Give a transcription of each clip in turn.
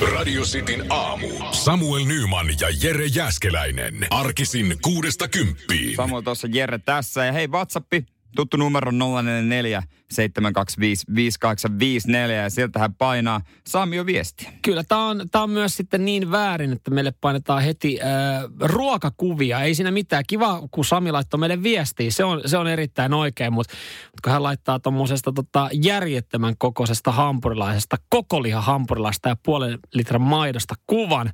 Radio Cityn aamu. Samuel Nyman ja Jere Jäskeläinen. Arkisin kuudesta kymppiin. Samoin tuossa Jere tässä. Ja hei, WhatsAppi, tuttu numero 044 725 5854 ja sieltähän painaa Saamio viestiä. Kyllä, tämä on, tää on myös sitten niin väärin, että meille painetaan heti äh, ruokakuvia. Ei siinä mitään. Kiva, kun Sami laittoi meille viestiä. Se on, se on erittäin oikein, mutta, mutta kun hän laittaa tuommoisesta tota, järjettömän kokoisesta hampurilaisesta, kokoliha hampurilaista ja puolen litran maidosta kuvan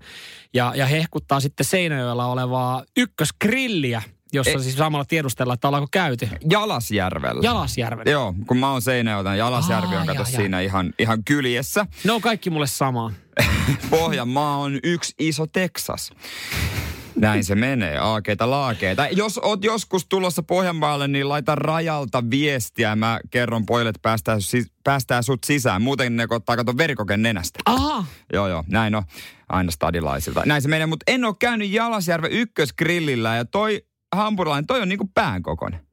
ja, ja hehkuttaa sitten Seinäjoella olevaa ykkösgrilliä, jossa Ei. siis samalla tiedustellaan, että ollaanko käyty. Jalasjärvellä. Jalasjärven. Joo, kun mä oon Seinäjoelta, Jalasjärvi Aa, on kato jaa, jaa. siinä ihan, ihan kyljessä. Ne on kaikki mulle samaa. Pohjanmaa on yksi iso Texas. Näin se menee, aakeita laakeita. Jos oot joskus tulossa Pohjanmaalle, niin laita rajalta viestiä. Mä kerron pojille, että päästää, si- päästää sut sisään. Muuten ne ottaa kato verikoken nenästä. Aha, Joo, joo, näin on aina stadilaisilta. Näin se menee, mutta en ole käynyt Jalasjärven ykkösgrillillä ja toi hampurilainen, toi on niinku pään kokoinen.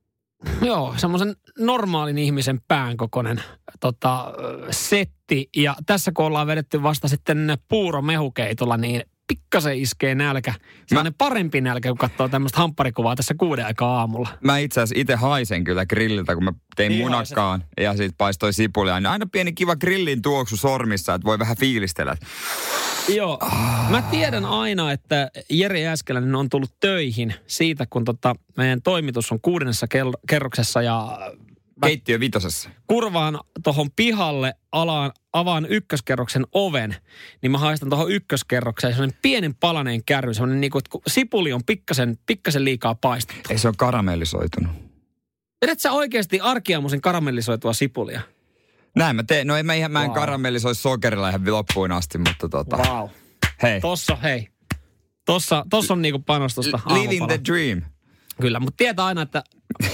Joo, semmoisen normaalin ihmisen pään kokoinen tota, setti. Ja tässä kun ollaan vedetty vasta sitten puuromehukeitolla, niin pikkasen iskee nälkä. Sellainen parempi nälkä, kun katsoo tämmöistä hampparikuvaa tässä kuuden aikaa aamulla. Mä itse asiassa itse haisen kyllä grilliltä, kun mä tein Niin munakkaan ja siitä paistoi sipulia. Niin aina pieni kiva grillin tuoksu sormissa, että voi vähän fiilistellä. Joo, mä tiedän aina, että Jere Jääskeläinen on tullut töihin siitä, kun tota, meidän toimitus on kuudennessa kerroksessa ja Mä- Keittiö vitosessa. kurvaan tuohon pihalle alaan, avaan ykköskerroksen oven, niin mä haistan tuohon ykköskerrokseen sellainen pienen palaneen kärry, sellainen niin kuin, että kun sipuli on pikkasen, pikkasen liikaa paistettu. Ei se ole karamellisoitunut. Vedät sä oikeasti arkiaamuisen karamellisoitua sipulia? Näin mä teen. No en mä, ihan, mä en Wow. karamellisoi sokerilla ihan loppuun asti, mutta tota... Wow. Hei. Tossa, hei. Tossa, tossa on niinku panostusta Living the aamupala. dream. Kyllä, mutta tietää aina, että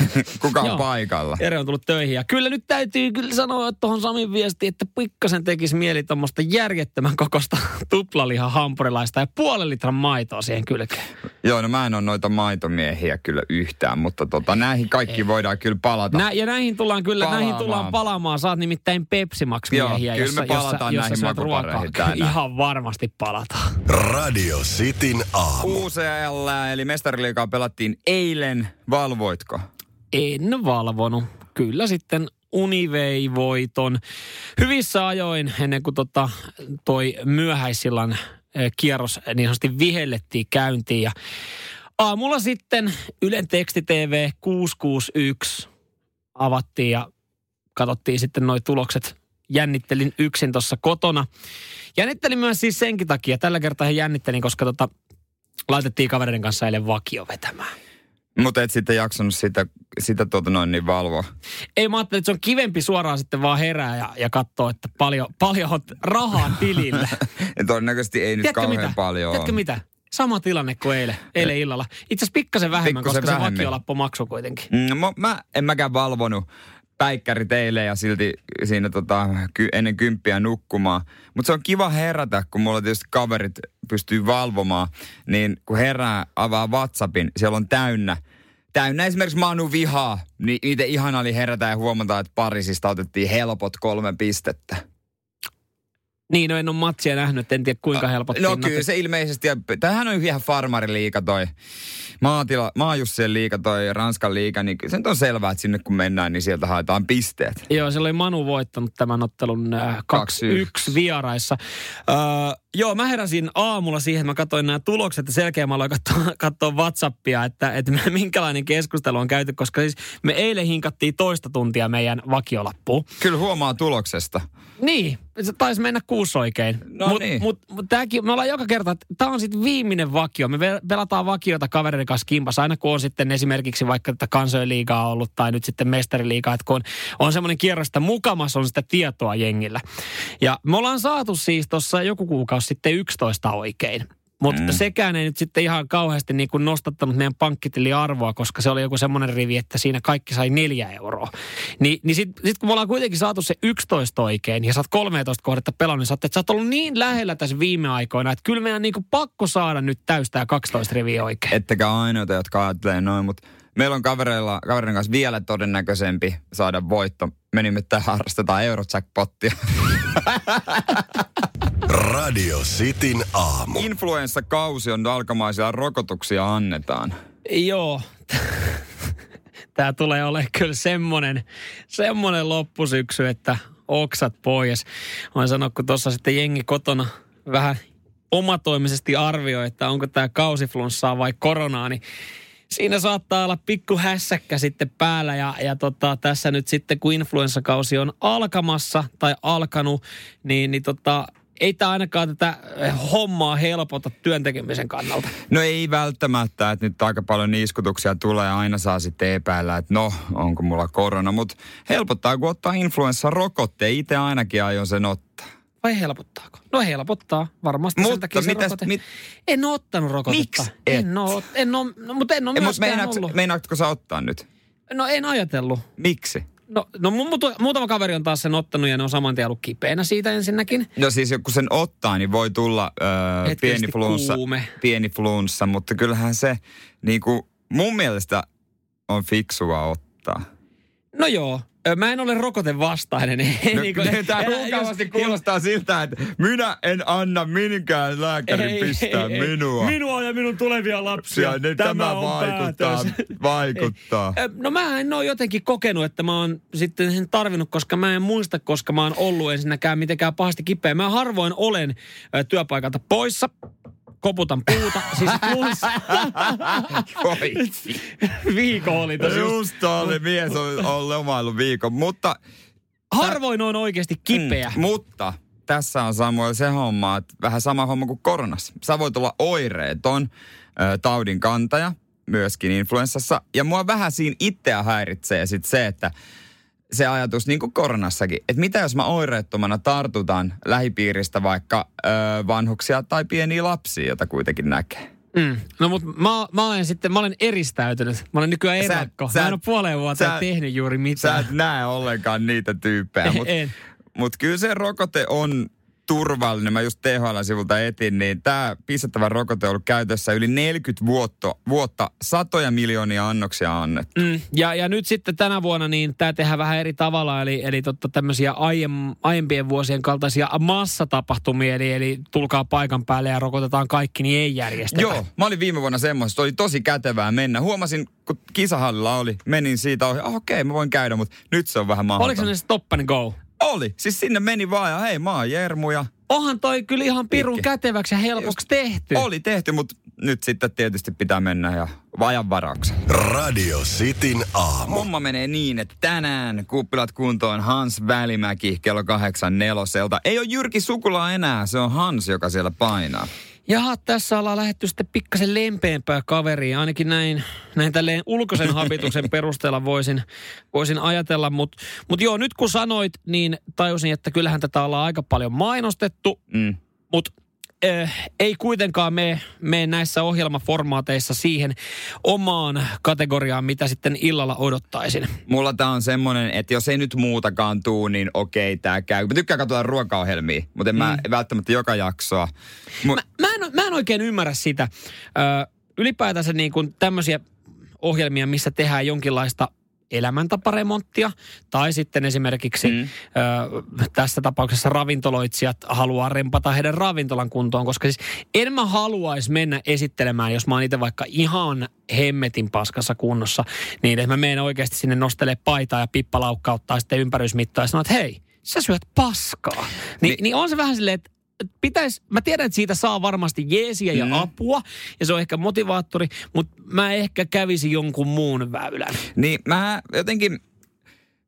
Kuka on Joo. paikalla? Jere on tullut töihin. Ja kyllä nyt täytyy kyllä sanoa tuohon Samin viestiin, että pikkasen tekisi mieli tuommoista järjettömän kokosta tuplalihan hampurilaista ja puolen litran maitoa siihen kylkeen. Joo, no mä en ole noita maitomiehiä kyllä yhtään, mutta tota, näihin kaikki voidaan kyllä palata. Nä, ja näihin tullaan kyllä, Palaamaan. näihin tullaan palaamaan. Saat nimittäin Pepsi Max Joo, miehiä, kyllä jossa, me palataan jossa, jossa näihin makupareihin ruokaa. Ihan varmasti palataan. Radio Cityn aamu. UCL, eli mestariliigaa pelattiin eilen. Valvoitko? En valvonut. Kyllä sitten Uni vei voiton hyvissä ajoin ennen kuin tota, toi myöhäisillan eh, kierros niin sanotusti vihellettiin käyntiin. Ja aamulla sitten Ylen teksti TV 661 avattiin ja katsottiin sitten noi tulokset. Jännittelin yksin tuossa kotona. Jännittelin myös siis senkin takia. Tällä kertaa jännittelin, koska tota, laitettiin kavereiden kanssa eilen vakio vetämään. Mutta et sitten jaksanut sitä, sitä tuota noin niin valvoa. Ei mä ajattelin, että se on kivempi suoraan sitten vaan herää ja, ja katsoa, että paljon, paljon rahaa tilille. Ja todennäköisesti ei nyt Tiedätkö kauhean mitä? paljon Tiedätkö ole. mitä? Sama tilanne kuin eilen, eilen illalla. Itse asiassa pikkasen vähemmän, Pikkusen koska vähemmän. se vakiolappu maksoi kuitenkin. Mm, mä, mä en mäkään valvonut päikkäri teille ja silti siinä tota, ennen kymppiä nukkumaan. Mutta se on kiva herätä, kun mulla tietysti kaverit pystyy valvomaan. Niin kun herää, avaa WhatsAppin, siellä on täynnä. Täynnä esimerkiksi Manu Vihaa. Niin itse ihana oli herätä ja huomata, että Pariisista otettiin helpot kolme pistettä. Niin, no en ole matsia nähnyt, en tiedä kuinka helpot No pinnat. kyllä se ilmeisesti, tämähän on ihan farmariliika toi, maatila, maajussien liika toi Ranskan liika, niin se nyt on selvää, että sinne kun mennään, niin sieltä haetaan pisteet. Joo, siellä oli Manu voittanut tämän ottelun äh, 2-1 vieraissa. Öö, joo, mä heräsin aamulla siihen, mä katsoin nämä tulokset ja selkeä mä aloin katsoa, katsoa Whatsappia, että, että minkälainen keskustelu on käyty, koska siis me eilen hinkattiin toista tuntia meidän vakiolappuun. Kyllä huomaa tuloksesta. Niin, se taisi mennä kuusi oikein. No mut, niin. mut, mut tääkin, me ollaan joka kerta, että tämä on sitten viimeinen vakio. Me pelataan vakiota kavereiden kanssa kimpas, aina kun on sitten esimerkiksi vaikka tätä kansojen liigaa ollut tai nyt sitten mestariliigaa, että kun on, on semmoinen kierros, että mukamas on sitä tietoa jengillä. Ja me ollaan saatu siis tuossa joku kuukausi sitten 11 oikein. Mutta mm. sekään ei nyt sitten ihan kauheasti niin kuin nostattanut meidän pankkitiliarvoa, koska se oli joku semmoinen rivi, että siinä kaikki sai neljä euroa. Ni, niin sitten sit kun me ollaan kuitenkin saatu se 11 oikein ja sä oot 13 kohdetta pelannut, niin sä oot, että sä oot ollut niin lähellä tässä viime aikoina, että kyllä meidän niin kuin pakko saada nyt täystää 12 riviä oikein. Ettekä ainoita, jotka ajattelee noin, mutta meillä on kavereilla, kavereiden kanssa vielä todennäköisempi saada voitto. Me nimittäin harrastetaan Eurojackpottia. Radio Cityn aamu. Influenssakausi on alkamaisia ja rokotuksia annetaan. Joo. Tämä tulee olemaan kyllä semmoinen, semmoinen loppusyksy, että oksat pois. Mä sanoa, kun tuossa sitten jengi kotona vähän omatoimisesti arvioi, että onko tämä kausiflunssaa vai koronaa, niin siinä saattaa olla pikku hässäkkä sitten päällä ja, ja tota, tässä nyt sitten kun influenssakausi on alkamassa tai alkanut, niin, niin tota, ei tämä ainakaan tätä hommaa helpota työntekemisen kannalta. No ei välttämättä, että nyt aika paljon niiskutuksia tulee ja aina saa sitten epäillä, että no, onko mulla korona. Mutta helpottaa, kun ottaa influenssarokotteen. Itse ainakin aion sen ottaa. Vai helpottaako? No helpottaa, varmasti Mutta sen takia mitäs- rokote. mit- En ole ottanut rokotetta. Miksi et? En ole, en ole, no, mutta en ole mutta myöskään meinaatko, ollut. meinaatko sä ottaa nyt? No en ajatellut. Miksi? No, no mu- muut- muutama kaveri on taas sen ottanut ja ne on saman tien ollut kipeänä siitä ensinnäkin. No siis kun sen ottaa, niin voi tulla öö, pieni flunssa, kuume. pieni flunssa, mutta kyllähän se niin kuin, mun mielestä on fiksua ottaa. No joo, mä en ole rokotevastainen. No, Niin kuin- Tämä älä- mukavasti jos- kuulostaa siltä, että minä en anna minkään lääkärin Ei, pistää ei, ei. minua. Minua ja minun tulevia lapsia. Ja niin tämä, on vaikuttaa. vaikuttaa. No mä en ole jotenkin kokenut, että mä oon sitten sen tarvinnut, koska mä en muista, koska mä oon ollut ensinnäkään mitenkään pahasti kipeä. Mä harvoin olen työpaikalta poissa. Koputan puuta, siis. Voi. Viikko oli tosi. Just oli mies on, on lomaillut viikon, mutta Harvoin on oikeasti kipeä. Mm, mutta tässä on Samuel se homma, että vähän sama homma kuin koronassa. Sä voit olla oireeton ö, taudin kantaja, myöskin influenssassa. Ja mua vähän siinä itseä häiritsee sit se, että se ajatus niin kuin koronassakin, että mitä jos mä oireettomana tartutan lähipiiristä vaikka ö, vanhuksia tai pieniä lapsia, joita kuitenkin näkee. Mm. No mutta mä, mä, olen sitten, mä olen eristäytynyt. Mä olen nykyään Sä- erakko. sä- mä en ole puoleen vuotta sä- tehnyt juuri Sä mitään. et näe ollenkaan niitä tyyppejä, mutta mut kyllä se rokote on turvallinen. Mä just THL-sivulta etin, niin tämä pistettävä rokote on ollut käytössä yli 40 vuotta, vuotta satoja miljoonia annoksia annettu. Mm, ja, ja nyt sitten tänä vuonna niin tämä tehdään vähän eri tavalla, eli, eli totta tämmöisiä aiem, aiempien vuosien kaltaisia massatapahtumia, eli, eli tulkaa paikan päälle ja rokotetaan kaikki, niin ei järjestetä. Joo, mä olin viime vuonna semmoisessa, oli tosi kätevää mennä. Huomasin, kun kisahallilla oli, menin siitä ohi, oh, okei, mä voin käydä, mutta nyt se on vähän Oliko mahdotonta. se stop and go? Oli, siis sinne meni vaan ja hei, mä oon Jermu ja Onhan toi kyllä ihan pirun Pitkä. käteväksi ja helpoksi tehty. oli tehty, mutta nyt sitten tietysti pitää mennä ja vajan varauksella. Radio Cityn aamu. Homma menee niin, että tänään kuppilat kuntoon Hans Välimäki kello kahdeksan neloselta. Ei ole Jyrki Sukula enää, se on Hans, joka siellä painaa. Jaha, tässä ollaan lähetty sitten pikkasen lempeämpää kaveriin. Ainakin näin, näin tälleen ulkoisen habituksen perusteella voisin, voisin ajatella. Mutta mut joo, nyt kun sanoit, niin tajusin, että kyllähän tätä ollaan aika paljon mainostettu. Mm. Mutta äh, ei kuitenkaan me, me näissä ohjelmaformaateissa siihen omaan kategoriaan, mitä sitten illalla odottaisin. Mulla tää on semmonen, että jos ei nyt muutakaan tuu, niin okei, tää käy. Mä tykkään katsoa ruokaohjelmia, mutta en mä välttämättä joka jaksoa. Mu- Mä, mä, en, mä en oikein ymmärrä sitä. Ö, ylipäätänsä niin kuin tämmöisiä ohjelmia, missä tehdään jonkinlaista elämäntaparemonttia, tai sitten esimerkiksi mm. ö, tässä tapauksessa ravintoloitsijat haluaa rempata heidän ravintolan kuntoon, koska siis en mä haluaisi mennä esittelemään, jos mä oon itse vaikka ihan hemmetin paskassa kunnossa, niin että mä menen oikeasti sinne nostelee paitaa ja pippalaukkauttaa sitten ympärysmittaa ja sanoo, että hei, sä syöt paskaa. Ni, niin, niin on se vähän silleen, että pitäisi, mä tiedän, että siitä saa varmasti jeesiä ja Mm. apua, ja se on ehkä motivaattori, mutta mä ehkä kävisin jonkun muun väylän. Niin mä jotenkin,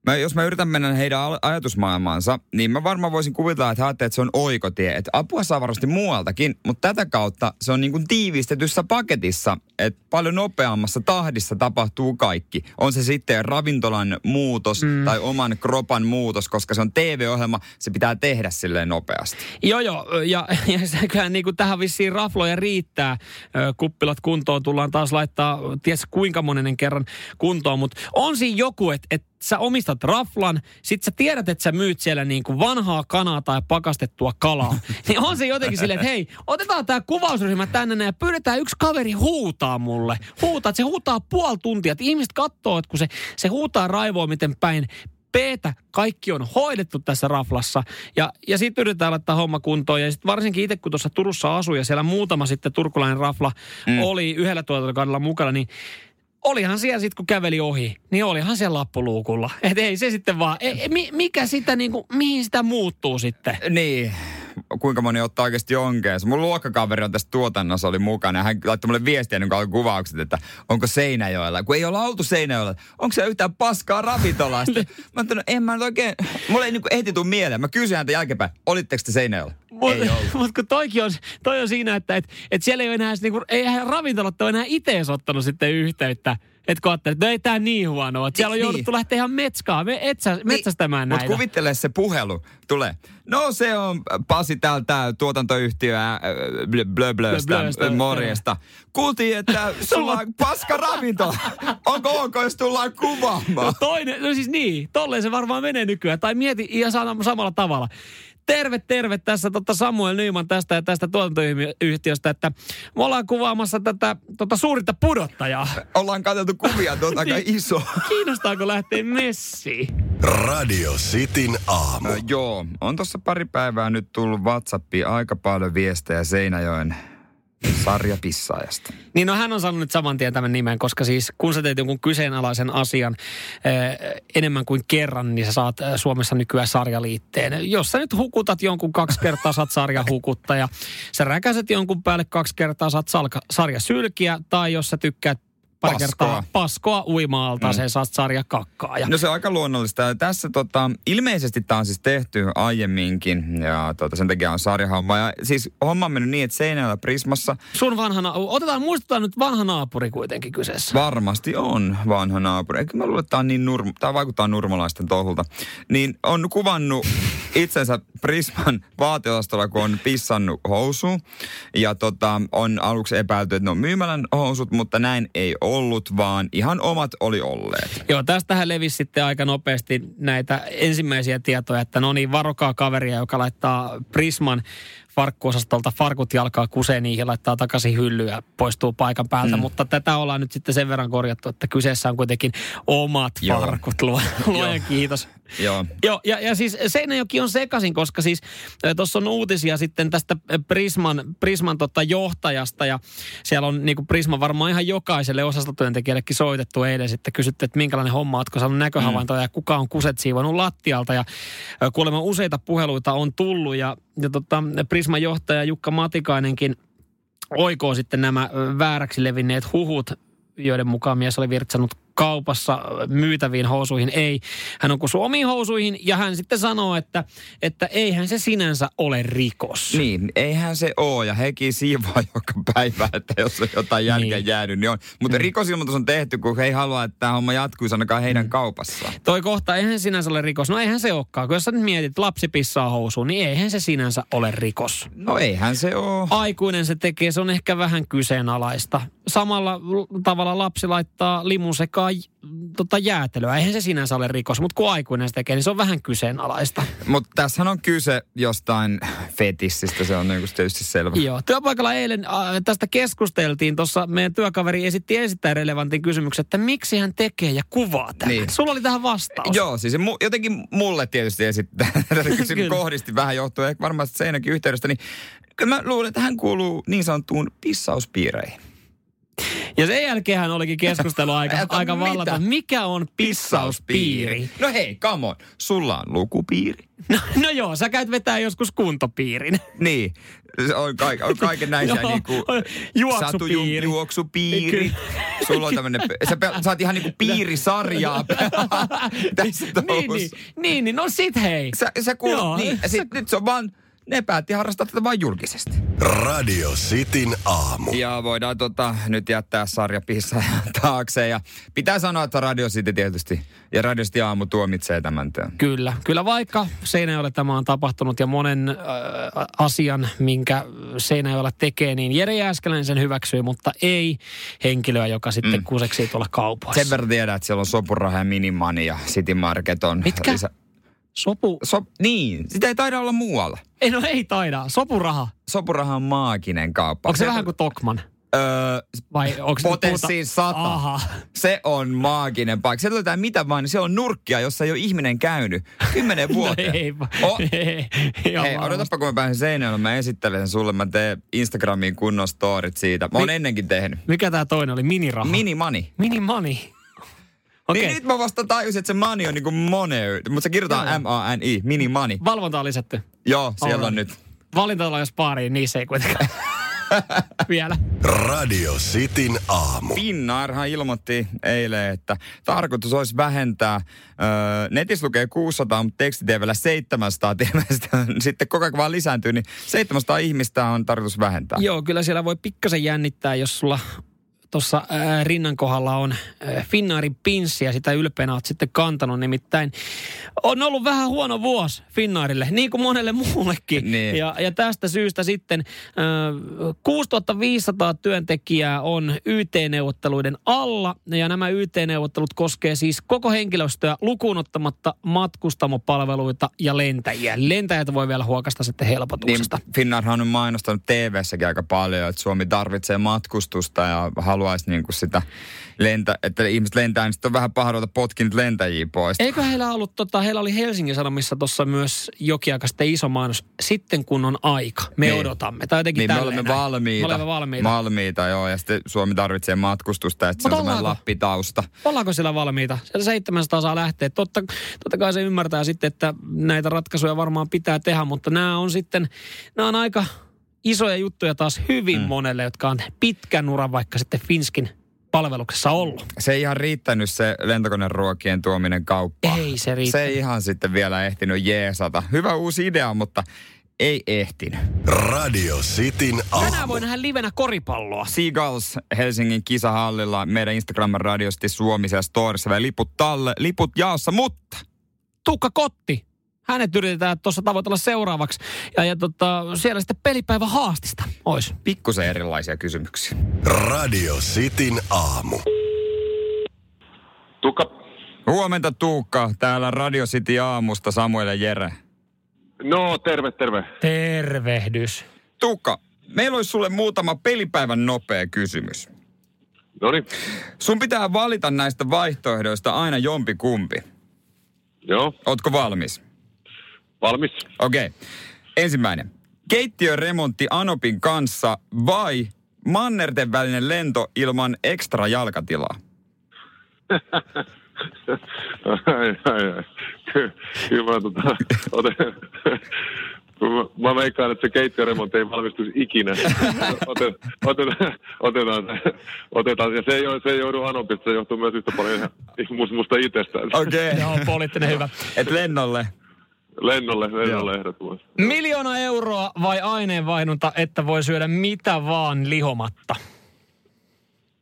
mä, jos mä yritän mennä heidän ajatusmaailmaansa, niin mä varmaan voisin kuvitella, että ajattelee, että se on oikotie. Että apua saa varmasti muualtakin, mutta tätä kautta se on niin kuin tiivistetyssä paketissa, että paljon nopeammassa tahdissa tapahtuu kaikki. On se sitten ravintolan muutos mm. tai oman kropan muutos, koska se on TV-ohjelma, se pitää tehdä silleen nopeasti. Joo, joo, ja, ja se kyllä niin kuin tähän vissiin rafloja riittää. Kuppilat kuntoon tullaan taas laittaa, ties kuinka monenen kerran kuntoon, mutta on siinä joku, että et sä omistat raflan, sit sä tiedät, että sä myyt siellä niin kuin vanhaa kanaa tai pakastettua kalaa. niin on se jotenkin silleen, että hei, otetaan tämä kuvausryhmä tänne ja pyydetään yksi kaveri huutaa mulle. Huutaa, että se huutaa puoli tuntia, että ihmiset katsoo, että kun se, se huutaa raivoa miten päin b kaikki on hoidettu tässä raflassa. Ja, ja sitten yritetään laittaa homma kuntoon. Ja sitten varsinkin itse, kun tuossa Turussa asuu ja siellä muutama sitten turkulainen rafla mm. oli yhdellä tuotantokaudella mukana, niin olihan siellä sitten, kun käveli ohi, niin olihan siellä lappuluukulla. Et ei se sitten vaan, ei, mikä sitä niinku, mihin sitä muuttuu sitten? Niin, kuinka moni ottaa oikeasti onkeensa. Mun luokkakaveri on tässä tuotannossa oli mukana ja hän laittoi mulle viestiä ennen kuin kuvaukset, että onko Seinäjoella. Kun ei olla oltu Seinäjoella, onko se yhtään paskaa ravintolasta? mä ajattelin, no en mä nyt oikein, mulle ei niin ehti tuu mieleen. Mä kysyin häntä jälkeenpäin, olitteko te Seinäjoella? Mutta mut kun toikin on, toi on siinä, että et, et siellä ei ole enää, niinku, ei ravintolat ole enää itse ottanut sitten yhteyttä että kun ajattelet, että no ei tämä niin huonoa. Että siellä on niin. jouduttu lähteä ihan metskaa, me etsä, niin. metsästämään näitä. Mutta kuvittele se puhelu. Tulee. No se on Pasi täältä tuotantoyhtiö Blöblöstä, morjesta. Kuultiin, että sulla on paska ravinto. Onko ok, jos tullaan kuvaamaan? No toinen, no siis niin, tolleen se varmaan menee nykyään. Tai mieti ihan samalla tavalla. Terve, terve tässä tota Samuel Nyman tästä ja tästä tuotantoyhtiöstä, että me ollaan kuvaamassa tätä tota suurinta pudottajaa. Ollaan katsottu kuvia tuota aika niin. iso. Kiinnostaako lähteä messiin? Radio Cityn aamu. No, joo, on tuossa pari päivää nyt tullut WhatsAppiin aika paljon viestejä Seinäjoen Sarja Pissaajasta. Niin no hän on saanut nyt saman tien tämän nimen, koska siis kun sä teet jonkun kyseenalaisen asian eh, enemmän kuin kerran, niin sä saat eh, Suomessa nykyään sarjaliitteen. Jos sä nyt hukutat jonkun kaksi kertaa, saat sarjahukuttaja. Sä räkäset jonkun päälle kaksi kertaa, saat salka, sarjasylkiä. Tai jos sä tykkäät pari paskoa. kertaa paskoa uimaalta, mm. se saat sarja kakkaa. Ja... No se on aika luonnollista. Ja tässä tota, ilmeisesti tämä on siis tehty aiemminkin ja tota, sen takia on sarjahomma. Ja siis homma on mennyt niin, että Seinäjällä Prismassa... Sun vanhana, otetaan, muistutaan nyt vanha naapuri kuitenkin kyseessä. Varmasti on vanha naapuri. Eikö mä luulen, että tämä, niin nurm, tämä vaikuttaa nurmalaisten tohulta. Niin on kuvannut itsensä Prisman vaateosastolla, kun on pissannut housu. Ja tota, on aluksi epäilty, että ne on myymälän housut, mutta näin ei ole ollut, vaan ihan omat oli olleet. Joo, tästähän levisi sitten aika nopeasti näitä ensimmäisiä tietoja, että no niin, varokaa kaveria, joka laittaa Prisman farkkuosastolta farkut jalkaa kusee niihin, laittaa takaisin hyllyä, poistuu paikan päältä. Mm. Mutta tätä ollaan nyt sitten sen verran korjattu, että kyseessä on kuitenkin omat Joo. farkut. Luojan kiitos. Joo. Joo, ja, ja siis Seinäjoki on sekasin, koska siis tuossa on uutisia sitten tästä Prisman, Prisman tota johtajasta ja siellä on niin Prisma varmaan ihan jokaiselle osastotyöntekijällekin soitettu eilen sitten kysytty, että minkälainen homma, oletko saanut näköhavaintoja mm. ja kuka on kuset siivonut lattialta ja kuulemma useita puheluita on tullut ja, ja tota, Prisman johtaja Jukka Matikainenkin oikoo sitten nämä vääräksi levinneet huhut, joiden mukaan mies oli virtsannut kaupassa myytäviin housuihin. Ei, hän on kuin omiin housuihin ja hän sitten sanoo, että, että eihän se sinänsä ole rikos. Niin, eihän se ole ja hekin siivoaa joka päivä, että jos on jotain jälkeä niin. jäänyt, niin on. Mutta mm. rikosilmoitus on tehty, kun he ei halua, että tämä homma jatkuisi ainakaan heidän mm. kaupassaan. Toi kohta, eihän sinänsä ole rikos. No eihän se olekaan. Kun jos sä nyt mietit, lapsi pissaa housuun, niin eihän se sinänsä ole rikos. No eihän se ole. Aikuinen se tekee, se on ehkä vähän kyseenalaista. Samalla tavalla lapsi laittaa limun sekaan tota jäätelöä. Eihän se sinänsä ole rikos, mutta kun aikuinen se tekee, niin se on vähän kyseenalaista. Mutta tässä on kyse jostain fetissistä, se on niin tietysti selvä. Joo, työpaikalla eilen äh, tästä keskusteltiin. Tuossa meidän työkaveri esitti esittäin relevantin kysymyksen, että miksi hän tekee ja kuvaa tämän. Niin. Sulla oli tähän vastaus. Joo, siis mu- jotenkin mulle tietysti esittää tätä kohdisti vähän johtuen ehkä varmasti seinäkin yhteydestä, niin kyllä mä luulen, että hän kuuluu niin sanottuun pissauspiireihin. Ja sen jälkeen hän olikin keskustelu aika, aika vallata. Mikä on pissauspiiri? No hei, come on. Sulla on lukupiiri. No, no joo, sä käyt vetää joskus kuntopiirin. Niin. Se on, kaik, on kaiken näissä no, niinku juoksupiiri. Ju, juoksupiiri. Sulla on tämmönen, sä, pe, sä oot ihan niinku piirisarjaa tässä niin, niin, niin, niin, no sit hei. Sä, sä kuulut, niin, sit, nyt se on vaan ne päätti harrastaa tätä vain julkisesti. Radio Cityn aamu. Ja voidaan tota, nyt jättää sarja pissa taakse. Ja pitää sanoa, että Radio City tietysti ja Radio City aamu tuomitsee tämän työn. Kyllä, kyllä vaikka Seinäjoelle tämä on tapahtunut ja monen äh, asian, minkä Seinäjoella tekee, niin Jere Jääskeläinen sen hyväksyy, mutta ei henkilöä, joka sitten mm. kuseksii tuolla kaupoissa. Sen verran tiedät, että siellä on Sopuraha ja Minimani ja City Market on. Mitkä? Lisä... Sopu... So, niin, sitä ei taida olla muualla. Ei, no ei taida. Sopuraha. Sopuraha on maaginen kauppa. Onko se, se vähän kuin Tokman? Öö, Vai onko se Potenssiin sata. Aha. Se on maaginen paikka. Sieltä löytää mitä vain, niin se on nurkkia, jossa ei ole ihminen käynyt. Kymmenen vuoteen. No ei, Oh. ei, ei ole odotapa kun mä pääsen seinälle, mä esittelen sen sulle, mä teen Instagramiin kunnon storit siitä. Mä oon Mi- ennenkin tehnyt. Mikä tää toinen oli? Miniraha? Mini money. Okei. Niin nyt mä vasta tajusin, että se money on niinku money, mutta se kirjoitetaan. M-A-N-I, mini money. Valvonta on lisätty. Joo, siellä on Alright. nyt. Valinta jos baariin, niin se ei kuitenkaan. Vielä. Radio Cityn aamu. Finnairhan ilmoitti eilen, että tarkoitus olisi vähentää, öö, netissä lukee 600, mutta tekstiteivellä 700, ilmeisesti on sitten koko ajan vaan lisääntyy, niin 700 ihmistä on tarkoitus vähentää. Joo, kyllä siellä voi pikkasen jännittää, jos sulla tuossa rinnan kohdalla on ää, Finnairin pinssi ja sitä ylpeänä oot sitten kantanut. Nimittäin on ollut vähän huono vuosi Finnairille, niin kuin monelle muullekin. Niin. Ja, ja tästä syystä sitten ää, 6500 työntekijää on YT-neuvotteluiden alla. Ja nämä YT-neuvottelut koskee siis koko henkilöstöä lukuun ottamatta matkustamopalveluita ja lentäjiä. Lentäjät voi vielä huokasta sitten Niin, helpotuksesta. Finnairhan on mainostanut TV-säkin aika paljon, että Suomi tarvitsee matkustusta ja haluaisi niinku sitä lentä, että ihmiset lentää, niin sitten on vähän paha ruveta potkin lentäjiä pois. Eikö heillä ollut, tota, heillä oli Helsingin Sanomissa tuossa myös jokin aika sitten iso mainos, sitten kun on aika, me Niin. odotamme. Tai jotenkin Niin me olemme näin. valmiita. Me olemme valmiita. Valmiita, joo. Ja sitten Suomi tarvitsee matkustusta ja sitten se on semmoinen ollaanko? lappitausta. Ollaanko siellä valmiita? Sieltä 700 saa lähteä. Totta, totta kai se ymmärtää sitten, että näitä ratkaisuja varmaan pitää tehdä, mutta nämä on sitten, nämä on aika isoja juttuja taas hyvin mm. monelle, jotka on pitkän uran vaikka sitten Finskin palveluksessa ollut. Se ei ihan riittänyt se lentokoneruokien tuominen kauppaan. Ei se Se riitä. ei ihan sitten vielä ehtinyt jeesata. Hyvä uusi idea, mutta ei ehtinyt. Radio Cityn Tänään aamu. voi nähdä livenä koripalloa. Seagulls Helsingin kisahallilla meidän Instagram radiosti Suomessa ja Storissa liput talle, liput jaossa, mutta Tuukka Kotti. Hänet yritetään tuossa tavoitella seuraavaksi. Ja, ja tota, siellä sitten pelipäivä haastista ois. pikkusen erilaisia kysymyksiä. Radio Cityn aamu. Tukka, Huomenta Tuukka, täällä Radio City aamusta Samuel ja Jere. no terve, terve. Tervehdys. Tuukka, meillä olisi sulle muutama pelipäivän nopea kysymys. No niin, Sun pitää valita näistä vaihtoehdoista aina jompi kumpi. joo, Ootko valmis? Valmis. Okei. Okay. Ensimmäinen. Keittiöremontti Anopin kanssa vai mannerten välinen lento ilman ekstra jalkatilaa? ai, ai, ai. Ky- Kyllä mä, tota, oten, mä, mä veikkaan, että se keittiöremontti ei valmistuisi ikinä. Otet, otetaan, otetaan, otetaan, ja se ei, se ei joudu Anopista, se johtuu myös yhtä paljon ihan musta, musta itsestään. Okei. Okay. Joo, poliittinen hyvä. Et lennolle. Lennolle, lennolle ehdottomasti. Miljoona euroa vai aineenvaihdunta, että voi syödä mitä vaan lihomatta?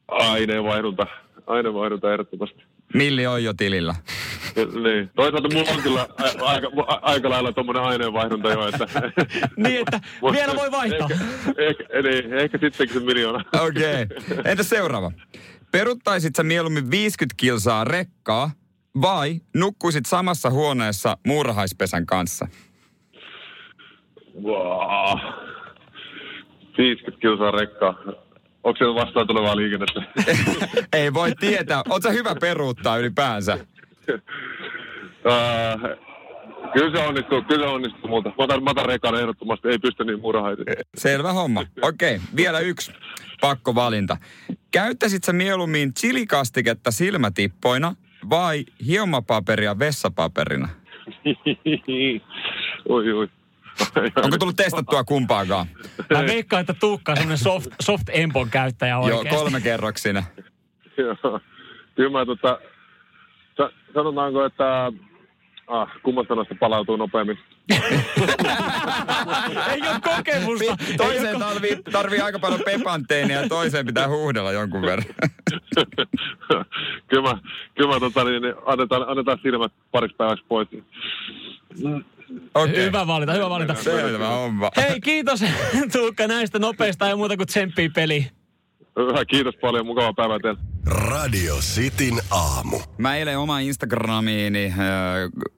Aineenvaihdunta, aineenvaihdunta ehdottomasti. Milli on jo tilillä. Niin. Toisaalta mulla on kyllä aika, aika lailla tuommoinen aineenvaihdunta jo, että... Niin, että vielä voi vaihtaa. Ehkä, ehkä, niin, ehkä sittenkin se miljoona. Okei. Okay. Entä seuraava? Peruttaisit sä mieluummin 50 kilsaa rekkaa vai nukkuisit samassa huoneessa muurahaispesän kanssa? Wow. 50 kilsaa rekkaa. Onko se vastaan tulevaa liikennettä? Ei voi tietää. Sä hyvä peruuttaa ylipäänsä? uh, kyllä se onnistuu, kyllä se onnistuu multa. Mä otan, mä otan rekan ehdottomasti, ei pysty niin murahaisin. Selvä homma. Okei, okay, vielä yksi pakko valinta. Käyttäisit sä mieluummin chilikastiketta silmätippoina vai hiomapaperia vessapaperina? oi, oi. Onko tullut testattua kumpaakaan? Mä veikkaan, että Tuukka on semmoinen soft, soft empon käyttäjä Joo, oikeasti. kolme kerroksina. Joo. Kyllä mä tota, sa- sanotaanko, että ah, kummasta noista palautuu nopeammin. Ei ole kokemusta. Toiseen ko- tarvii, tarvii aika paljon pepanteenia ja toiseen pitää huudella jonkun verran. kyllä mä, kyllä mä tota, niin, annetaan, annetaan silmät pariksi päiväksi pois. Okei. Hyvä valinta, hyvä valinta. Selvä homma. Hei, kiitos Tuukka näistä nopeista ja muuta kuin tsemppii peliin. Hyvä, kiitos paljon, mukava päivä teille. Radio Cityn aamu. Mä eilen oma Instagramiini äh,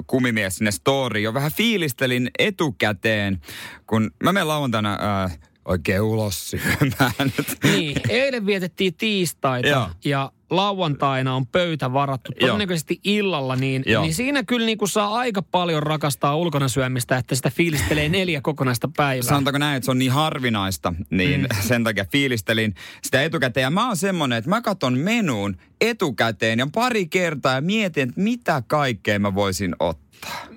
kumimies sinne story jo vähän fiilistelin etukäteen, kun mä menen lauantaina äh, oikein ulos syömään. Niin, eilen vietettiin tiistaita Joo. ja lauantaina on pöytä varattu todennäköisesti illalla, niin, Joo. niin siinä kyllä niin kuin saa aika paljon rakastaa ulkona syömistä, että sitä fiilistelee neljä kokonaista päivää. Sanotaanko näin, että se on niin harvinaista, niin mm. sen takia fiilistelin sitä etukäteen. Ja mä oon semmonen, että mä katon menuun etukäteen ja pari kertaa ja mietin, että mitä kaikkea mä voisin ottaa.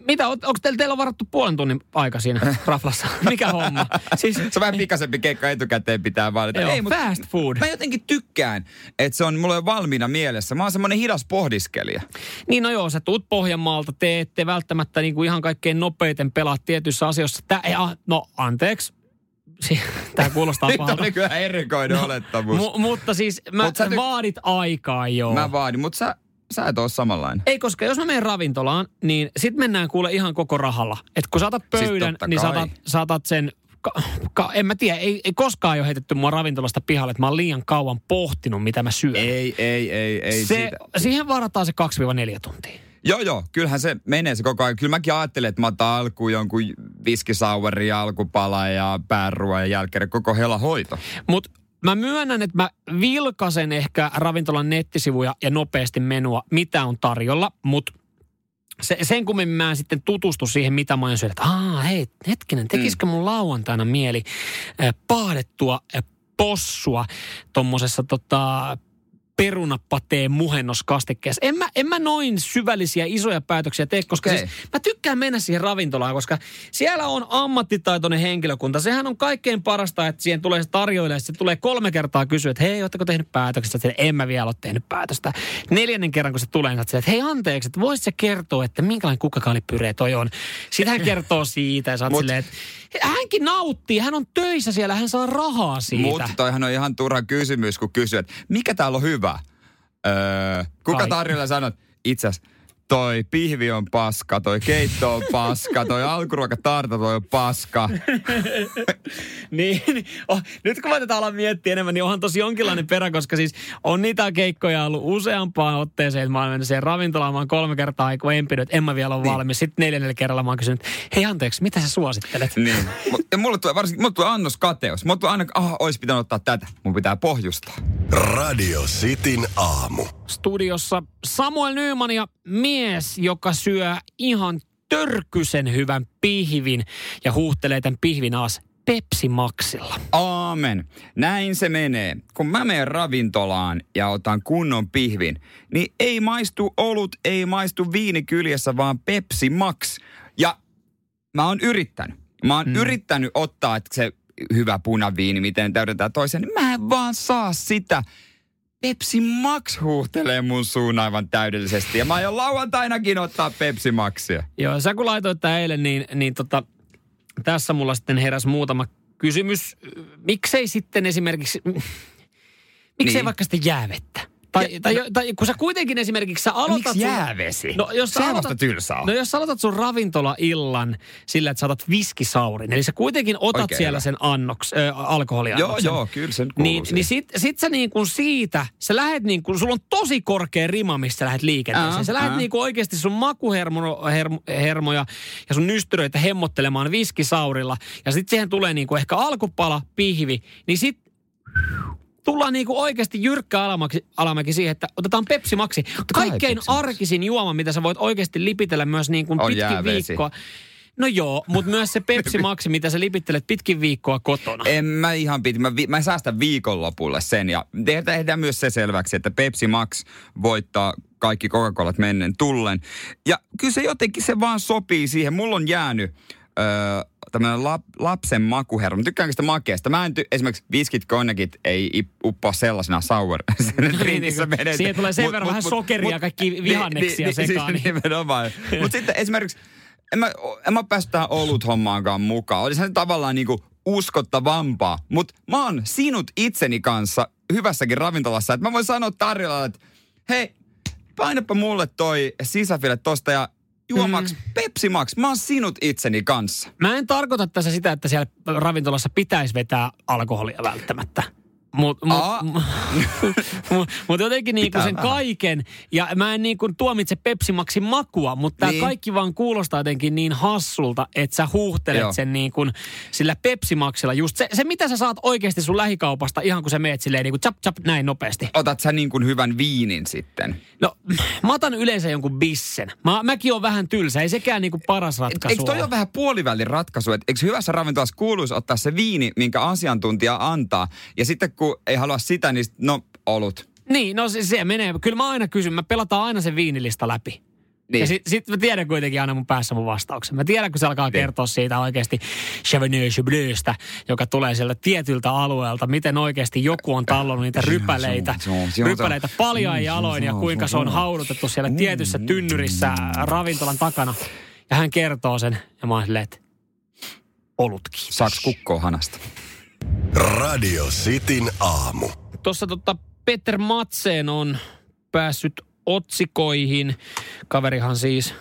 Mitä, onko teillä, teillä on varattu puolen tunnin aika siinä raflassa? Mikä homma? Siis, Se on vähän pikaisempi keikka etukäteen pitää valita. Joo, mut fast food. Mä jotenkin tykkään, että se on mulle valmiina mielessä. Mä oon semmonen hidas pohdiskelija. Niin no joo, sä tuut Pohjanmaalta, te ette välttämättä niinku ihan kaikkein nopeiten pelaa tietyissä asioissa. Tää, ei, ah, no anteeksi, Si- Tää kuulostaa Nyt pahalta. oli kyllä erikoinen olettamus. Mu- mutta siis mä, Mut sä ty- vaadit aikaa joo. Mä vaadin, mutta sä, sä et oo samanlainen. Ei, koska jos mä menen ravintolaan, niin sit mennään kuule ihan koko rahalla. Et kun saatat pöydän, niin saatat, saatat sen... Ka, ka, en mä tiedä, ei, ei koskaan ole heitetty mua ravintolasta pihalle, että mä oon liian kauan pohtinut, mitä mä syön. Ei, ei, ei, ei se, siitä. siihen varataan se 2-4 tuntia. Joo, joo, kyllähän se menee se koko ajan. Kyllä mäkin ajattelen, että mä otan alkuun jonkun viskisaueri, alkupala ja päärua ja jälkeen koko hela hoito. Mutta mä myönnän, että mä vilkasen ehkä ravintolan nettisivuja ja nopeasti menua, mitä on tarjolla, mutta se, sen kummemmin mä en sitten tutustu siihen, mitä mä oon syödä. Että Aa, hei, hetkinen, tekisikö mun lauantaina mieli äh, paadettua äh, possua tommosessa tota, perunapateen muhennoskastikkeessa. En mä, en mä noin syvällisiä isoja päätöksiä tee, koska siis mä tykkään mennä siihen ravintolaan, koska siellä on ammattitaitoinen henkilökunta. Sehän on kaikkein parasta, että siihen tulee se tarjoilija, se tulee kolme kertaa kysyä, että hei, ootteko tehnyt päätöksestä? Että en mä vielä ole tehnyt päätöstä. Neljännen kerran, kun se tulee, niin että hei anteeksi, että voisit sä kertoa, että minkälainen kukkakaalipyree toi on. Sitten hän kertoo siitä ja sä oot Mut- silleen, että hänkin nauttii, hän on töissä siellä, hän saa rahaa siitä. Mutta toihan on ihan turha kysymys, kun kysyy, että mikä täällä on hyvä? Öö, kuka Kaikki. tarjolla sanot? Itse asiassa toi pihvi on paska, toi keitto on paska, toi alkuruokatarta toi on paska. Niin, oh, nyt kun mä tätä alan miettiä enemmän, niin onhan tosi jonkinlainen perä, koska siis on niitä keikkoja ollut useampaan otteeseen, että mä oon mennyt siihen ravintolaan, mä oon kolme kertaa kun en pidä, että en mä vielä ole niin. valmis. Sitten neljännellä kerralla mä oon kysynyt, hei anteeksi, mitä sä suosittelet? Niin. Ja mulle tulee varsinkin, mulle tulee annos kateus. Mulle tulee aina, ah, olisi pitänyt ottaa tätä. Mun pitää pohjustaa. Radio Cityn aamu. Studiossa Samuel Nyman ja mies, joka syö ihan törkysen hyvän pihvin ja huuhtelee tämän pihvin alas Pepsi Maxilla. Aamen. Näin se menee. Kun mä menen ravintolaan ja otan kunnon pihvin, niin ei maistu olut, ei maistu viini kyljessä, vaan Pepsi Max. Ja mä oon yrittänyt. Mä oon mm. yrittänyt ottaa että se hyvä punaviini, miten täydentää toisen, niin mä en vaan saa sitä. Pepsi Max huuhtelee mun suun aivan täydellisesti. Ja mä aion lauantainakin ottaa Pepsi Maxia. Joo, sä kun laitoit tämän eilen, niin, niin tota, tässä mulla sitten heräsi muutama kysymys. Miksei sitten esimerkiksi, miksei niin. vaikka sitten jäävettä? Tai, Ja- tai, tai, kun sä kuitenkin esimerkiksi sä aloitat... Miksi sun- jäävesi? No, jos sä aloitat, tylsää. No jos sä aloitat sun ravintola-illan sillä, että sä otat viskisaurin, eli sä kuitenkin otat Oikein siellä hyvä. sen annoks, äh, Joo, alkoholiannoksen. joo, kyllä sen Niin, siihen. niin sit, sit sä niin kuin siitä, sä lähet niin kuin, sulla on tosi korkea rima, mistä sä lähet liikenteeseen. Ää, sä lähet ää. niin kuin oikeasti sun makuhermoja hermo, hermoja ja sun nystyröitä hemmottelemaan viskisaurilla. Ja sit siihen tulee niin kuin ehkä alkupala, pihvi, niin sit tullaan niin kuin oikeasti jyrkkä alamäki, alamäki siihen, että otetaan Pepsi Maxi. kai Kaikkein Pepsi Max. arkisin juoma, mitä sä voit oikeasti lipitellä myös niin kuin pitkin jäävesi. viikkoa. No joo, mutta myös se Pepsi Maxi, mitä sä lipittelet pitkin viikkoa kotona. En mä ihan piti. Mä, vi, mä säästän viikonlopulle sen ja tehdään, tehdään myös se selväksi, että Pepsi Max voittaa kaikki Coca-Colat mennen tullen. Ja kyllä se jotenkin se vaan sopii siihen. Mulla on jäänyt öö, tämmöinen lap, lapsen makuhermo. Mä Tykkäänkö sitä makeasta? Mä en ty- esimerkiksi viskit konnekit ei uppoa sellaisena sour. Niin, menee. siihen tulee sen verran vähän sokeria ja kaikki vihanneksia sekaan, Niin, niin. nimenomaan. Mutta sitten esimerkiksi, en mä, en mä päässyt tähän olut hommaankaan mukaan. Olisihan se tavallaan niinku uskottavampaa. Mutta mä oon sinut itseni kanssa hyvässäkin ravintolassa. Että mä voin sanoa tarjolla, että hei, painapa mulle toi sisäfile tosta ja juomaks mm. Pepsi Max. Mä oon sinut itseni kanssa. Mä en tarkoita tässä sitä, että siellä ravintolassa pitäisi vetää alkoholia välttämättä. Mutta mut, mut, mut, jotenkin niinku sen vähän. kaiken, ja mä en niinku tuomitse Pepsi Maxin makua, mutta tämä Niin. kaikki vaan kuulostaa jotenkin niin hassulta, että sä huuhtelet Joo. sen niin kuin sillä Pepsi Maxilla. Just se, se, mitä sä saat oikeasti sun lähikaupasta ihan kun sä meet silleen niin kuin chap chap näin nopeasti. Otat sä niin kuin hyvän viinin sitten? No, mä otan yleensä jonkun bissen. Mä, mäkin on vähän tylsä, ei sekään niinku paras ratkaisu Eikö toi ole vähän puolivälin ratkaisu? Et eikö hyvässä ravintolassa kuuluisi ottaa se viini, minkä asiantuntija antaa, ja sitten kun ei halua sitä, niin sit- no olut. Niin, no se, se menee. Kyllä mä aina kysyn, mä pelataan aina sen viinilista läpi. Niin. Ja sitten sit mä tiedän kuitenkin aina mun päässä mun vastauksen. Mä tiedän, kun se alkaa Niin. kertoa siitä oikeasti Cheveneux Chebleusta, joka tulee sieltä tietyltä alueelta, miten oikeasti joku on tallonnut niitä rypäleitä, rypäleitä paljain jaloin ja kuinka se on haudutettu siellä tietyssä tynnyrissä ravintolan takana. Ja hän kertoo sen ja mä oon silleen, että olutkin. Saaks kukkoa hanasta? Radio Cityn aamu. Tuossa tota Peter Matseen on päässyt otsikoihin. Kaverihan siis,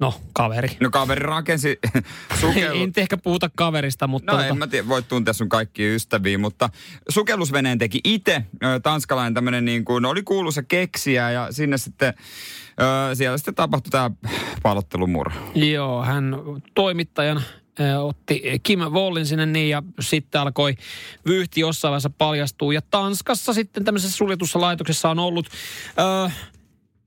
no kaveri. No kaveri rakensi Ei, sukellu... ei nyt ehkä puhuta kaverista, mutta No tota, en mä tiedä, voit tuntea sun kaikki ystäviä, mutta sukellusveneen teki itse tanskalainen tämmöinen niin kuin, oli kuuluisa keksiä ja sinne sitten, siellä sitten tapahtui tämä palottelumurha. joo, hän toimittajan otti Kim Wallin sinne niin ja sitten alkoi vyyhti jossain vaiheessa paljastua. Ja Tanskassa sitten tämmöisessä suljetussa laitoksessa on ollut... Ö,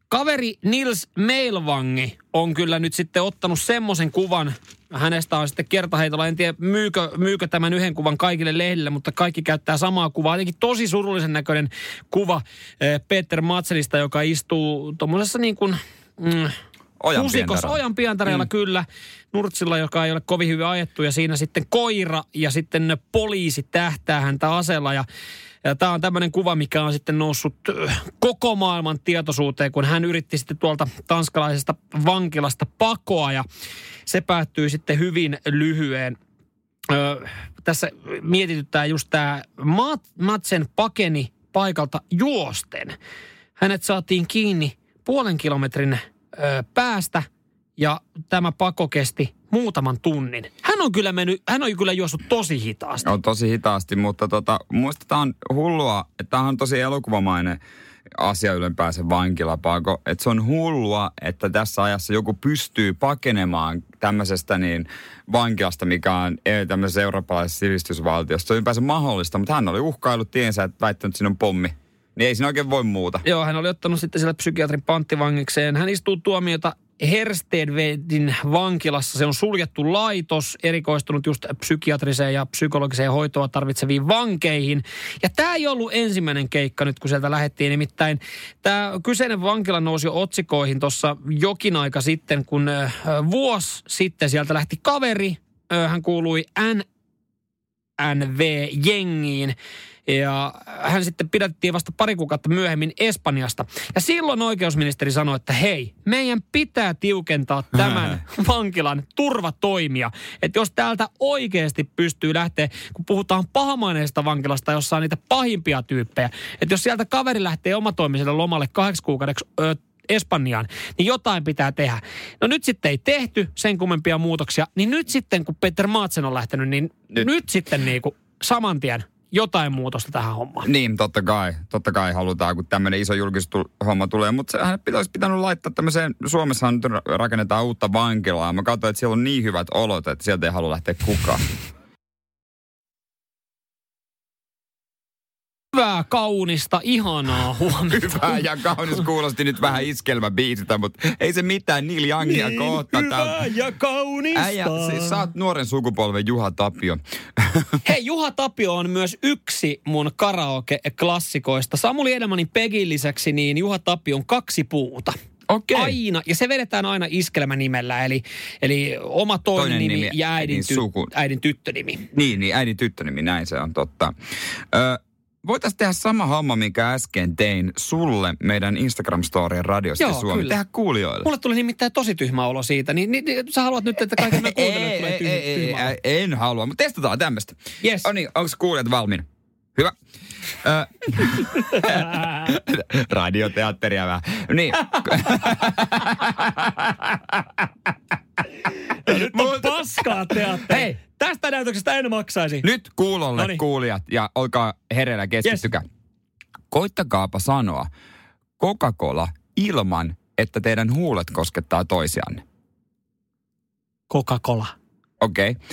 Kaveri Nils Meilvangi on kyllä nyt sitten ottanut semmoisen kuvan. Hänestä on sitten kertaheitolla, en tiedä myykö, myykö tämän yhden kuvan kaikille lehdille, mutta kaikki käyttää samaa kuvaa. Jotenkin tosi surullisen näköinen kuva Peter Matselista, joka istuu tuommoisessa niin kuin... Mm, Ojan pientareella. ojan pientareella mm. kyllä. Nurtsilla, joka ei ole kovin hyvin ajettu. Ja siinä sitten koira ja sitten poliisi tähtää häntä aseella. Ja, ja tämä on tämmöinen kuva, mikä on sitten noussut koko maailman tietoisuuteen, kun hän yritti sitten tuolta tanskalaisesta vankilasta pakoa. Ja se päättyy sitten hyvin lyhyen Ö, tässä mietityttää just tämä Matsen pakeni paikalta juosten. Hänet saatiin kiinni puolen kilometrin ö, päästä ja tämä pako kesti muutaman tunnin. Hän on kyllä mennyt, hän on kyllä juossut tosi hitaasti. On tosi hitaasti, mutta tota, on hullua, että tämä on tosi elokuvamainen asia ylempäänsä vankilapako. Että se on hullua, että tässä ajassa joku pystyy pakenemaan tämmöisestä niin vankilasta, mikä on tämmöisessä eurooppalaisessa sivistysvaltiossa. Se on ylipäänsä mahdollista, mutta hän oli uhkaillut tiensä, että väittänyt, että siinä on pommi. Niin ei siinä oikein voi muuta. Joo, hän oli ottanut sitten siellä psykiatrin panttivangikseen. Hän istuu tuomiota Herstedvedin vankilassa. Se on suljettu laitos, erikoistunut just psykiatriseen ja psykologiseen hoitoa tarvitseviin vankeihin. Ja tämä ei ollut ensimmäinen keikka nyt, kun sieltä lähettiin. Nimittäin tämä kyseinen vankila nousi otsikoihin tuossa jokin aika sitten, kun vuosi sitten sieltä lähti kaveri. Hän kuului N NV-jengiin. Ja hän sitten pidätettiin vasta pari kuukautta myöhemmin Espanjasta. Ja silloin oikeusministeri sanoi, että hei, meidän pitää tiukentaa tämän vankilan turvatoimia. Että jos täältä oikeasti pystyy lähteä, kun puhutaan pahamaineista vankilasta, jossa on niitä pahimpia tyyppejä. Että jos sieltä kaveri lähtee omatoimiselle lomalle kahdeksi kuukaudeksi ö, Espanjaan, niin jotain pitää tehdä. No nyt sitten ei tehty sen kummempia muutoksia, niin nyt sitten kun Peter Maatsen on lähtenyt, niin nyt, Nyt. nyt sitten niin kuin saman tien jotain muutosta tähän hommaan. Niin, totta kai. Totta kai halutaan, kun tämmöinen iso julkistuhomma tulee. Mutta hän pitäisi pitänyt laittaa tämmöiseen, Suomessahan nyt rakennetaan uutta vankilaa. Mä katsoin, että siellä on niin hyvät olot, että sieltä ei halua lähteä kukaan. Hyvää, kaunista, ihanaa huomenta. Hyvä ja kaunis kuulosti nyt vähän iskelmäbiisiltä, mutta ei se mitään Neil Youngia kohta. Tää- Niin, ja kaunista. Äijä, siis sä oot nuoren sukupolven Juha Tapio. Hei, Juha Tapio on myös yksi mun karaoke-klassikoista. Samuli Edelmanin Pegin lisäksi niin Juha Tapio on kaksi puuta. Okei. Aina, ja se vedetään aina iskelmänimellä, eli, eli oma toinen, Toinen nimi, nimi, ja äidin, niin ty, suku. äidin tyttönimi. Niin, niin äidin tyttönimi, näin se on totta. Ö, Voitaisiin tehdä sama homma, mikä äsken tein sulle meidän Instagram-storien radiosta Joo, Suomi. kyllä. Tehdä kuulijoille. Mulle tuli nimittäin tosi tyhmä olo siitä, niin, niin, niin sä haluat nyt, että kaikki me kuuntelijat tulee ei, tyhmä, ei, ei, tyhmä olo. ei, en halua, mutta testataan tämmöistä. Yes. Oh niin, onko kuulijat valmiina? Hyvä. Radioteatteria vähän. Niin. Nyt on paskaa teatteri. Hei, Tästä näytöksestä en maksaisi. Nyt kuulolle Noniin. kuulijat ja olkaa hereillä keskittykää. Koittakaapa sanoa Coca-Cola ilman, että teidän huulet koskettaa toisianne. Coca-Cola. Okei. Okay.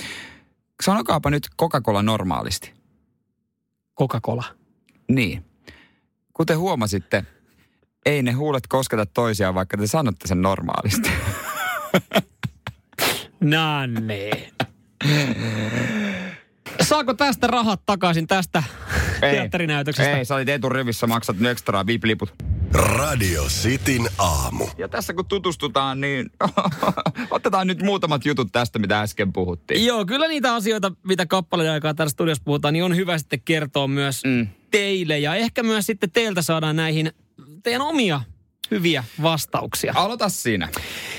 Sanokaapa nyt Coca-Cola normaalisti. Coca-Cola. Niin. Kuten huomasitte, ei ne huulet kosketa toisiaan, vaikka te sanotte sen normaalisti. No niin. Saako tästä rahat takaisin tästä teatterinäytöksestä? Ei, sä olit eturivissä, maksat nyt ekstraa VIP-liput. Radio Cityn aamu. Ja tässä kun tutustutaan, niin otetaan nyt muutamat jutut tästä, mitä äsken puhuttiin. Joo, kyllä niitä asioita, mitä kappaleiden aikaa täällä studiossa puhutaan, niin on hyvä sitten kertoa myös mm. teille. Ja ehkä myös sitten teiltä saadaan näihin teidän omia hyviä vastauksia. Aloita siinä.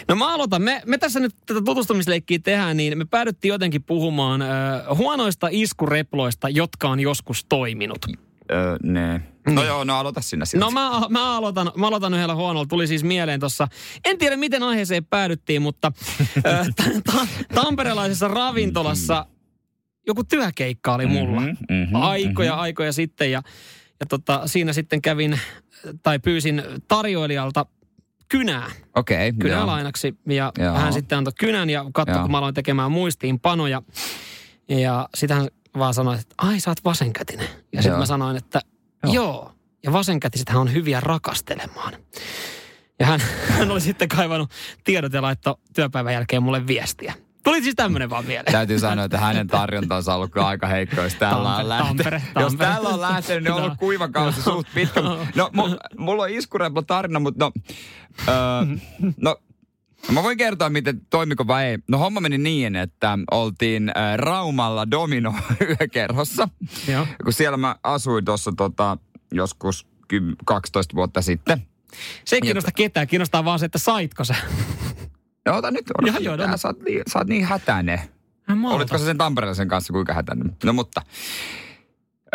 No mä aloitan. Me, me tässä nyt tätä tutustumisleikkiä tehdään, niin me päädyttiin jotenkin puhumaan ö, huonoista iskureploista, jotka on joskus toiminut. Öö, ne. No joo, no aloita sinä silti. No mä, mä, aloitan, mä aloitan yhdellä huonolla. Tuli siis mieleen tuossa, en tiedä miten aiheeseen päädyttiin, mutta ta- ta- tamperelaisessa ravintolassa joku työkeikka oli mulla. Mhm, mhm, aikoja, aikoja sitten ja, ja tota, siinä sitten kävin tai pyysin tarjoilijalta kynää. Okei, okay, kynää joo. lainaksi. Ja Joo. hän sitten antoi kynän ja katsoi, kun mä aloin tekemään muistiinpanoja. Ja sitten hän vaan sanoi, että ai sä oot vasenkätinen. Ja sitten mä sanoin, että Joo. joo. joo. Ja vasenkätisethän on hyviä rakastelemaan. Ja hän, hän oli sitten kaivannut tiedot ja laittoi työpäivän jälkeen mulle viestiä. Tuli siis tämmöinen vaan mieleen. Täytyy sanoa, että hänen tarjontansa on ollut kyllä aika heikko, jos tällä on Tampere, lähtenyt. Tampere, Jos Tampere. tällä on lähtenyt, niin on ollut No. kuiva kausi suht pitkä. No, mu- mulla on iskureplo tarina, mutta no, öö, no, Mä voin kertoa, miten toimiko vai ei. No homma meni niin, että oltiin äh, Raumalla Domino yökerhossa. Joo. Kun siellä mä asuin tuossa tota, joskus 10, 12 vuotta sitten. Se ei kiinnosta ketään, kiinnostaa vaan se, että saitko sä. No ota nyt, ota, Joo, joo, no. sä, oot niin, sä oot niin hätäinen. Mä Olitko sä sen tamperelaisen kanssa kuinka hätäinen? No mutta.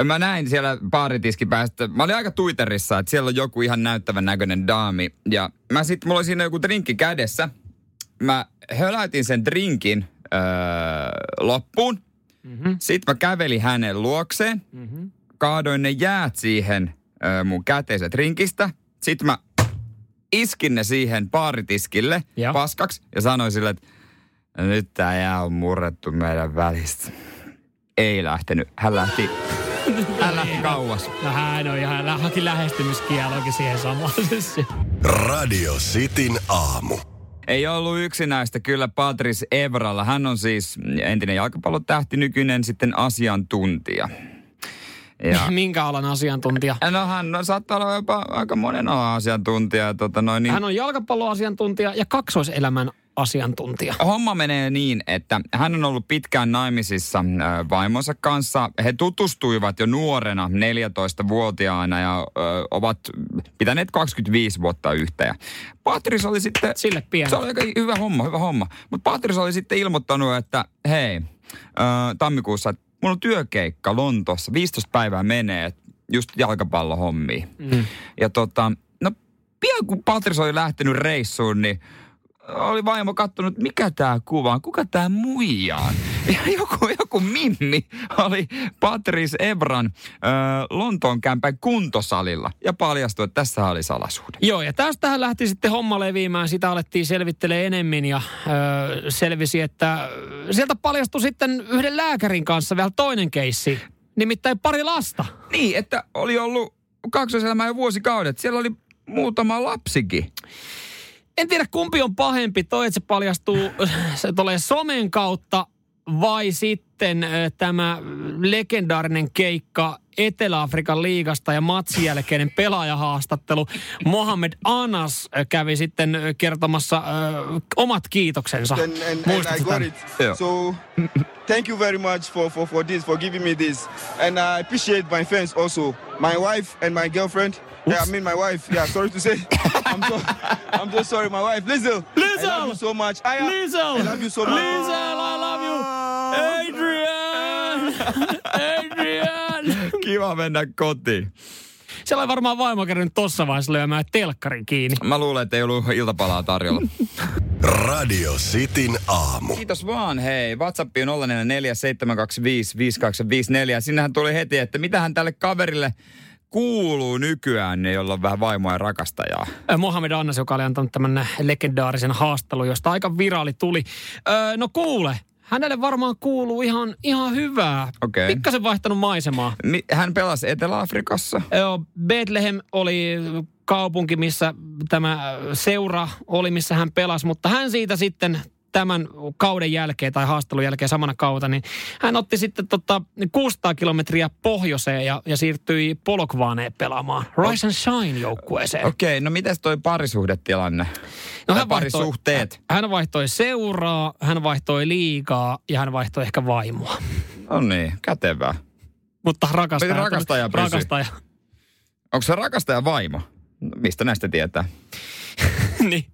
Mä näin siellä baaritiski päästä. Mä olin aika tuiterissa, että siellä on joku ihan näyttävän näköinen daami. Ja mä sit, mulla oli siinä joku drinkki kädessä. Mä höläytin sen drinkin öö, loppuun. Mm-hmm. Sitten mä kävelin hänen luokseen. Mm-hmm. Kaadoin ne jäät siihen öö, mun käteiset drinkistä. Sitten mä iskin ne siihen baaritiskille Joo. paskaksi ja sanoin sille, että nyt tää jää on murrettu meidän välistä. Ei lähtenyt. Hän lähti, hän lähti kauas. No hän on ihan, hän haki lähestymiskielonkin siihen samaan. Radio Cityn aamu. Ei ollut yksinäistä kyllä Patrice Evralla. Hän on siis entinen jalkapallotähti, nykyinen sitten asiantuntija. Ja, Minkä alan asiantuntija? no hän no, saattaa olla jopa aika monen alan asiantuntija. Tota noin, niin, Hän on jalkapalloasiantuntija ja kaksoiselämän asiantuntija. Homma menee niin, että hän on ollut pitkään naimisissa ö, vaimonsa kanssa. He tutustuivat jo nuorena, 14-vuotiaana ja ö, ovat pitäneet 25 vuotta yhtä. Ja Patris oli sitten... Sille pieni. Se oli aika hyvä homma, hyvä homma. Mutta Patris oli sitten ilmoittanut, että hei, ö, tammikuussa, että mulla on työkeikka Lontoossa, 15 päivää menee, just jalkapallohommiin. Mm. Ja tota, no pian kun Patris oli lähtenyt reissuun, niin oli vaimo kattonut, mikä tämä kuva on, kuka tämä muija on. Ja joku, joku mimmi oli Patrice Ebran ö, Lontoon kämpän kuntosalilla ja paljastui, että tässä oli salasuhde. Joo, ja tästähän lähti sitten homma leviämään. Sitä alettiin selvittelee enemmän ja ö, selvisi, että sieltä paljastui sitten yhden lääkärin kanssa vielä toinen keissi. Nimittäin pari lasta. Niin, että oli ollut kaksoiselämä jo vuosikaudet. Siellä oli muutama lapsikin. En tiedä kumpi on pahempi, toi, että se paljastuu, se tulee somen kautta vai sitten tämä legendaarinen keikka Etelä-Afrikan liigasta ja matsin jälkeinen pelaajahaastattelu. Mohamed Anas kävi sitten kertomassa ö, omat kiitoksensa. and, and, and I got it. Yeah. So thank you very much for, for, for this, for giving me this. And I appreciate my friends also. My wife and my girlfriend. Yeah, I mean my wife. Yeah, sorry to say. I'm so I'm so sorry, my wife. Lizzle. I Lizzle! love you so much. Aya, Liesel! I love you so much. Liesel, I love you! Adrian! Adrian! Kiva mennä kotiin. Siellä oli varmaan vaimo kerännyt tossa vaiheessa lyömään telkkarin kiinni. Mä luulen, että ei ollut iltapalaa tarjolla. Radio Cityn aamu. Kiitos vaan, hei. WhatsApp on 0447255854. Sinnehän tuli heti, että mitähän tälle kaverille kuuluu nykyään, niin jolla on vähän vaimoa ja rakastajaa. Ö, Mohamed Annas, joka oli antanut tämän legendaarisen haastelun, josta aika viraali tuli. Öö, no kuule, hänelle varmaan kuuluu ihan, ihan hyvää. Okei. Pikkasen vaihtanut maisemaa. Hän pelasi Etelä-Afrikassa. Joo, Bethlehem oli kaupunki, missä tämä seura oli, missä hän pelasi, mutta hän siitä sitten tämän kauden jälkeen tai haastelun jälkeen samana kautta, niin hän otti sitten tota 600 kilometriä pohjoiseen ja, ja siirtyi Polokvaaneen pelaamaan Rise and Shine joukkueeseen. Okei, no mites toi parisuhdetilanne? No hän vaihtoi, parisuhteet. hän vaihtoi seuraa, hän vaihtoi liigaa ja hän vaihtoi ehkä vaimoa. No niin, kätevää. Mutta rakastaja. Rakastaja? Rakastaja. Onko se rakastaja vaimo? Mistä näistä tietää? niin.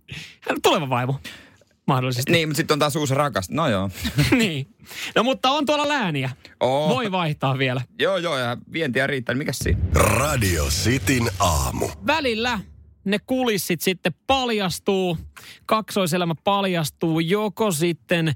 Hän on tuleva vaimo. Mahdollisesti. Niin, mutta sitten on taas uusi rakas. No joo. niin. No mutta on tuolla lääniä. Oh. Voi vaihtaa vielä. Joo, joo, ja vientiä riittää. niin Mikäs siinä? Radio Cityn aamu. Välillä ne kulissit sitten paljastuu, kaksoiselämä paljastuu joko sitten ö,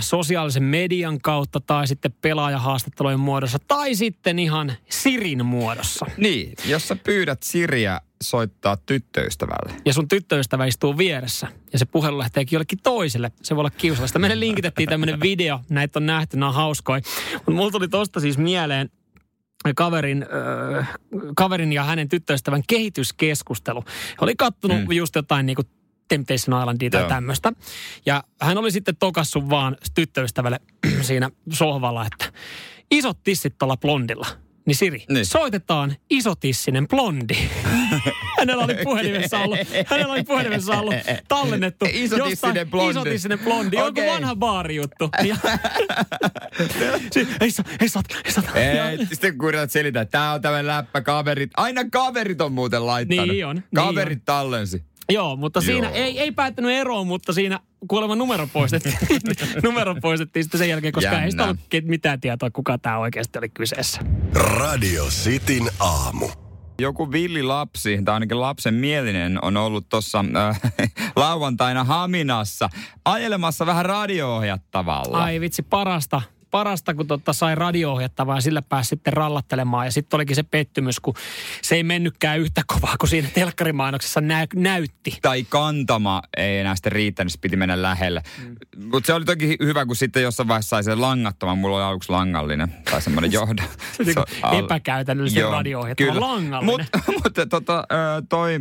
sosiaalisen median kautta tai sitten pelaajahaastattelujen muodossa tai sitten ihan Sirin muodossa. Niin, jos sä pyydät Siriä soittaa tyttöystävälle. Ja sun tyttöystävä istuu vieressä ja se puhelu lähteekin jollekin toiselle. Se voi olla kiusallista. Meille linkitettiin tämmöinen video, näitä on nähty, nämä on hauskoja. Mutta mulla tuli tosta siis mieleen kaverin, äh, kaverin ja hänen tyttöystävän kehityskeskustelu. He oli kattonut mm. just jotain niin kuin Temptation Islandia tai Joo. tämmöistä. Ja hän oli sitten tokassu vaan tyttöystävälle siinä sohvalla, että isot tissit tuolla blondilla. Niin Siri, Niin. niin. soitetaan isotissinen blondi. hänellä oli puhelimessa ollut, hänellä oli puhelimessa ollut tallennettu Isotissinen blondi. Isotissinen blondi, joku Okei. vanha baarijuttu. Si- ei saa, ei saa, ei saa. Ei, sitten kun yrität selittää, että tää on tämä läppä, kaverit. Aina kaverit on muuten laittanut. Niin on, niin Kaverit on. tallensi. Joo, mutta siinä Joo. ei, ei päättänyt eroon, mutta siinä kuulemma numero poistettiin. numero poistettiin sitten sen jälkeen, koska Jännä. ei sitä ollut mitään tietoa, kuka tämä oikeasti oli kyseessä. Radio Cityn aamu. Joku villi lapsi, tai ainakin lapsen mielinen, on ollut tuossa äh, lauantaina Haminassa ajelemassa vähän radio-ohjattavalla. Ai vitsi, parasta. Parasta, kun totta sai radio-ohjattavaa ja sillä pääsi sitten rallattelemaan. Ja sitten olikin se pettymys, kun se ei mennytkään yhtä kovaa kuin siinä telkkarimainoksessa nä- näytti. tai kantama ei enää sitten riittänyt, se piti mennä lähelle. Mm. Mutta se oli toki hyvä, kun sitten jossain vaiheessa sai sen langattoman. Mulla oli aluksi langallinen tai semmoinen johda. Se epäkäytännöllisen Joo, radio-ohjattava kyllä. langallinen. Mutta mut, tota, toi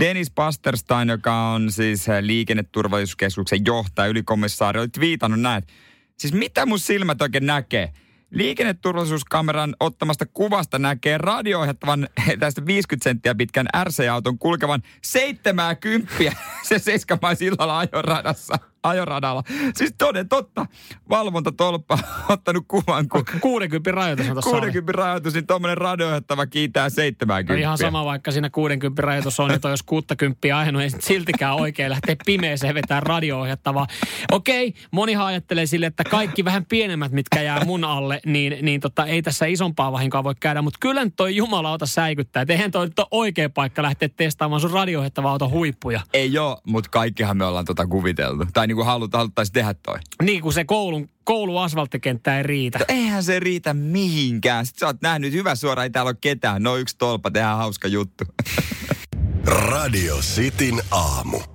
Dennis Pasterstein, joka on siis liikenneturvallisuuskeskuksen johtaja, ylikomissaari, oli viitannut näin, että siis mitä mun silmät oikein näkee? Liikenneturvallisuuskameran ottamasta kuvasta näkee radio-ohjattavan tästä 50 senttiä pitkän RC-auton kulkevan 70 se seiskamaisillalla ajoradassa, ajoradalla. Siis toden totta, valvontatolppa on ottanut kuvan, kun 60 rajoitus on tuossa 60 rajoitus, niin tuommoinen radio-ohjattava kiitää 70. No ihan sama, vaikka siinä 60 rajoitus on, että jos 60 ajanut, ei sit siltikään oikein lähteä pimeeseen vetää radio-ohjattavaa. Okei, monihan ajattelee sille, että kaikki vähän pienemmät, mitkä jää mun alle, niin, niin tota, ei tässä isompaa vahinkoa voi käydä. Mutta kyllä nyt toi jumalauta säikyttää. Et eihän toi nyt ole oikea paikka lähteä testaamaan sun radio auton huippuja. Ei oo, mutta kaikkihan me ollaan tota kuviteltu. Tai niinku haluta, haluttaisiin tehdä toi. Niin kuin se koulun, kouluasfalttikenttä ei riitä. No eihän se riitä mihinkään. Sitten sä oot nähnyt, hyvä suora, ei täällä ole ketään. No yksi tolpa, tehdään hauska juttu. Radio Cityn aamu.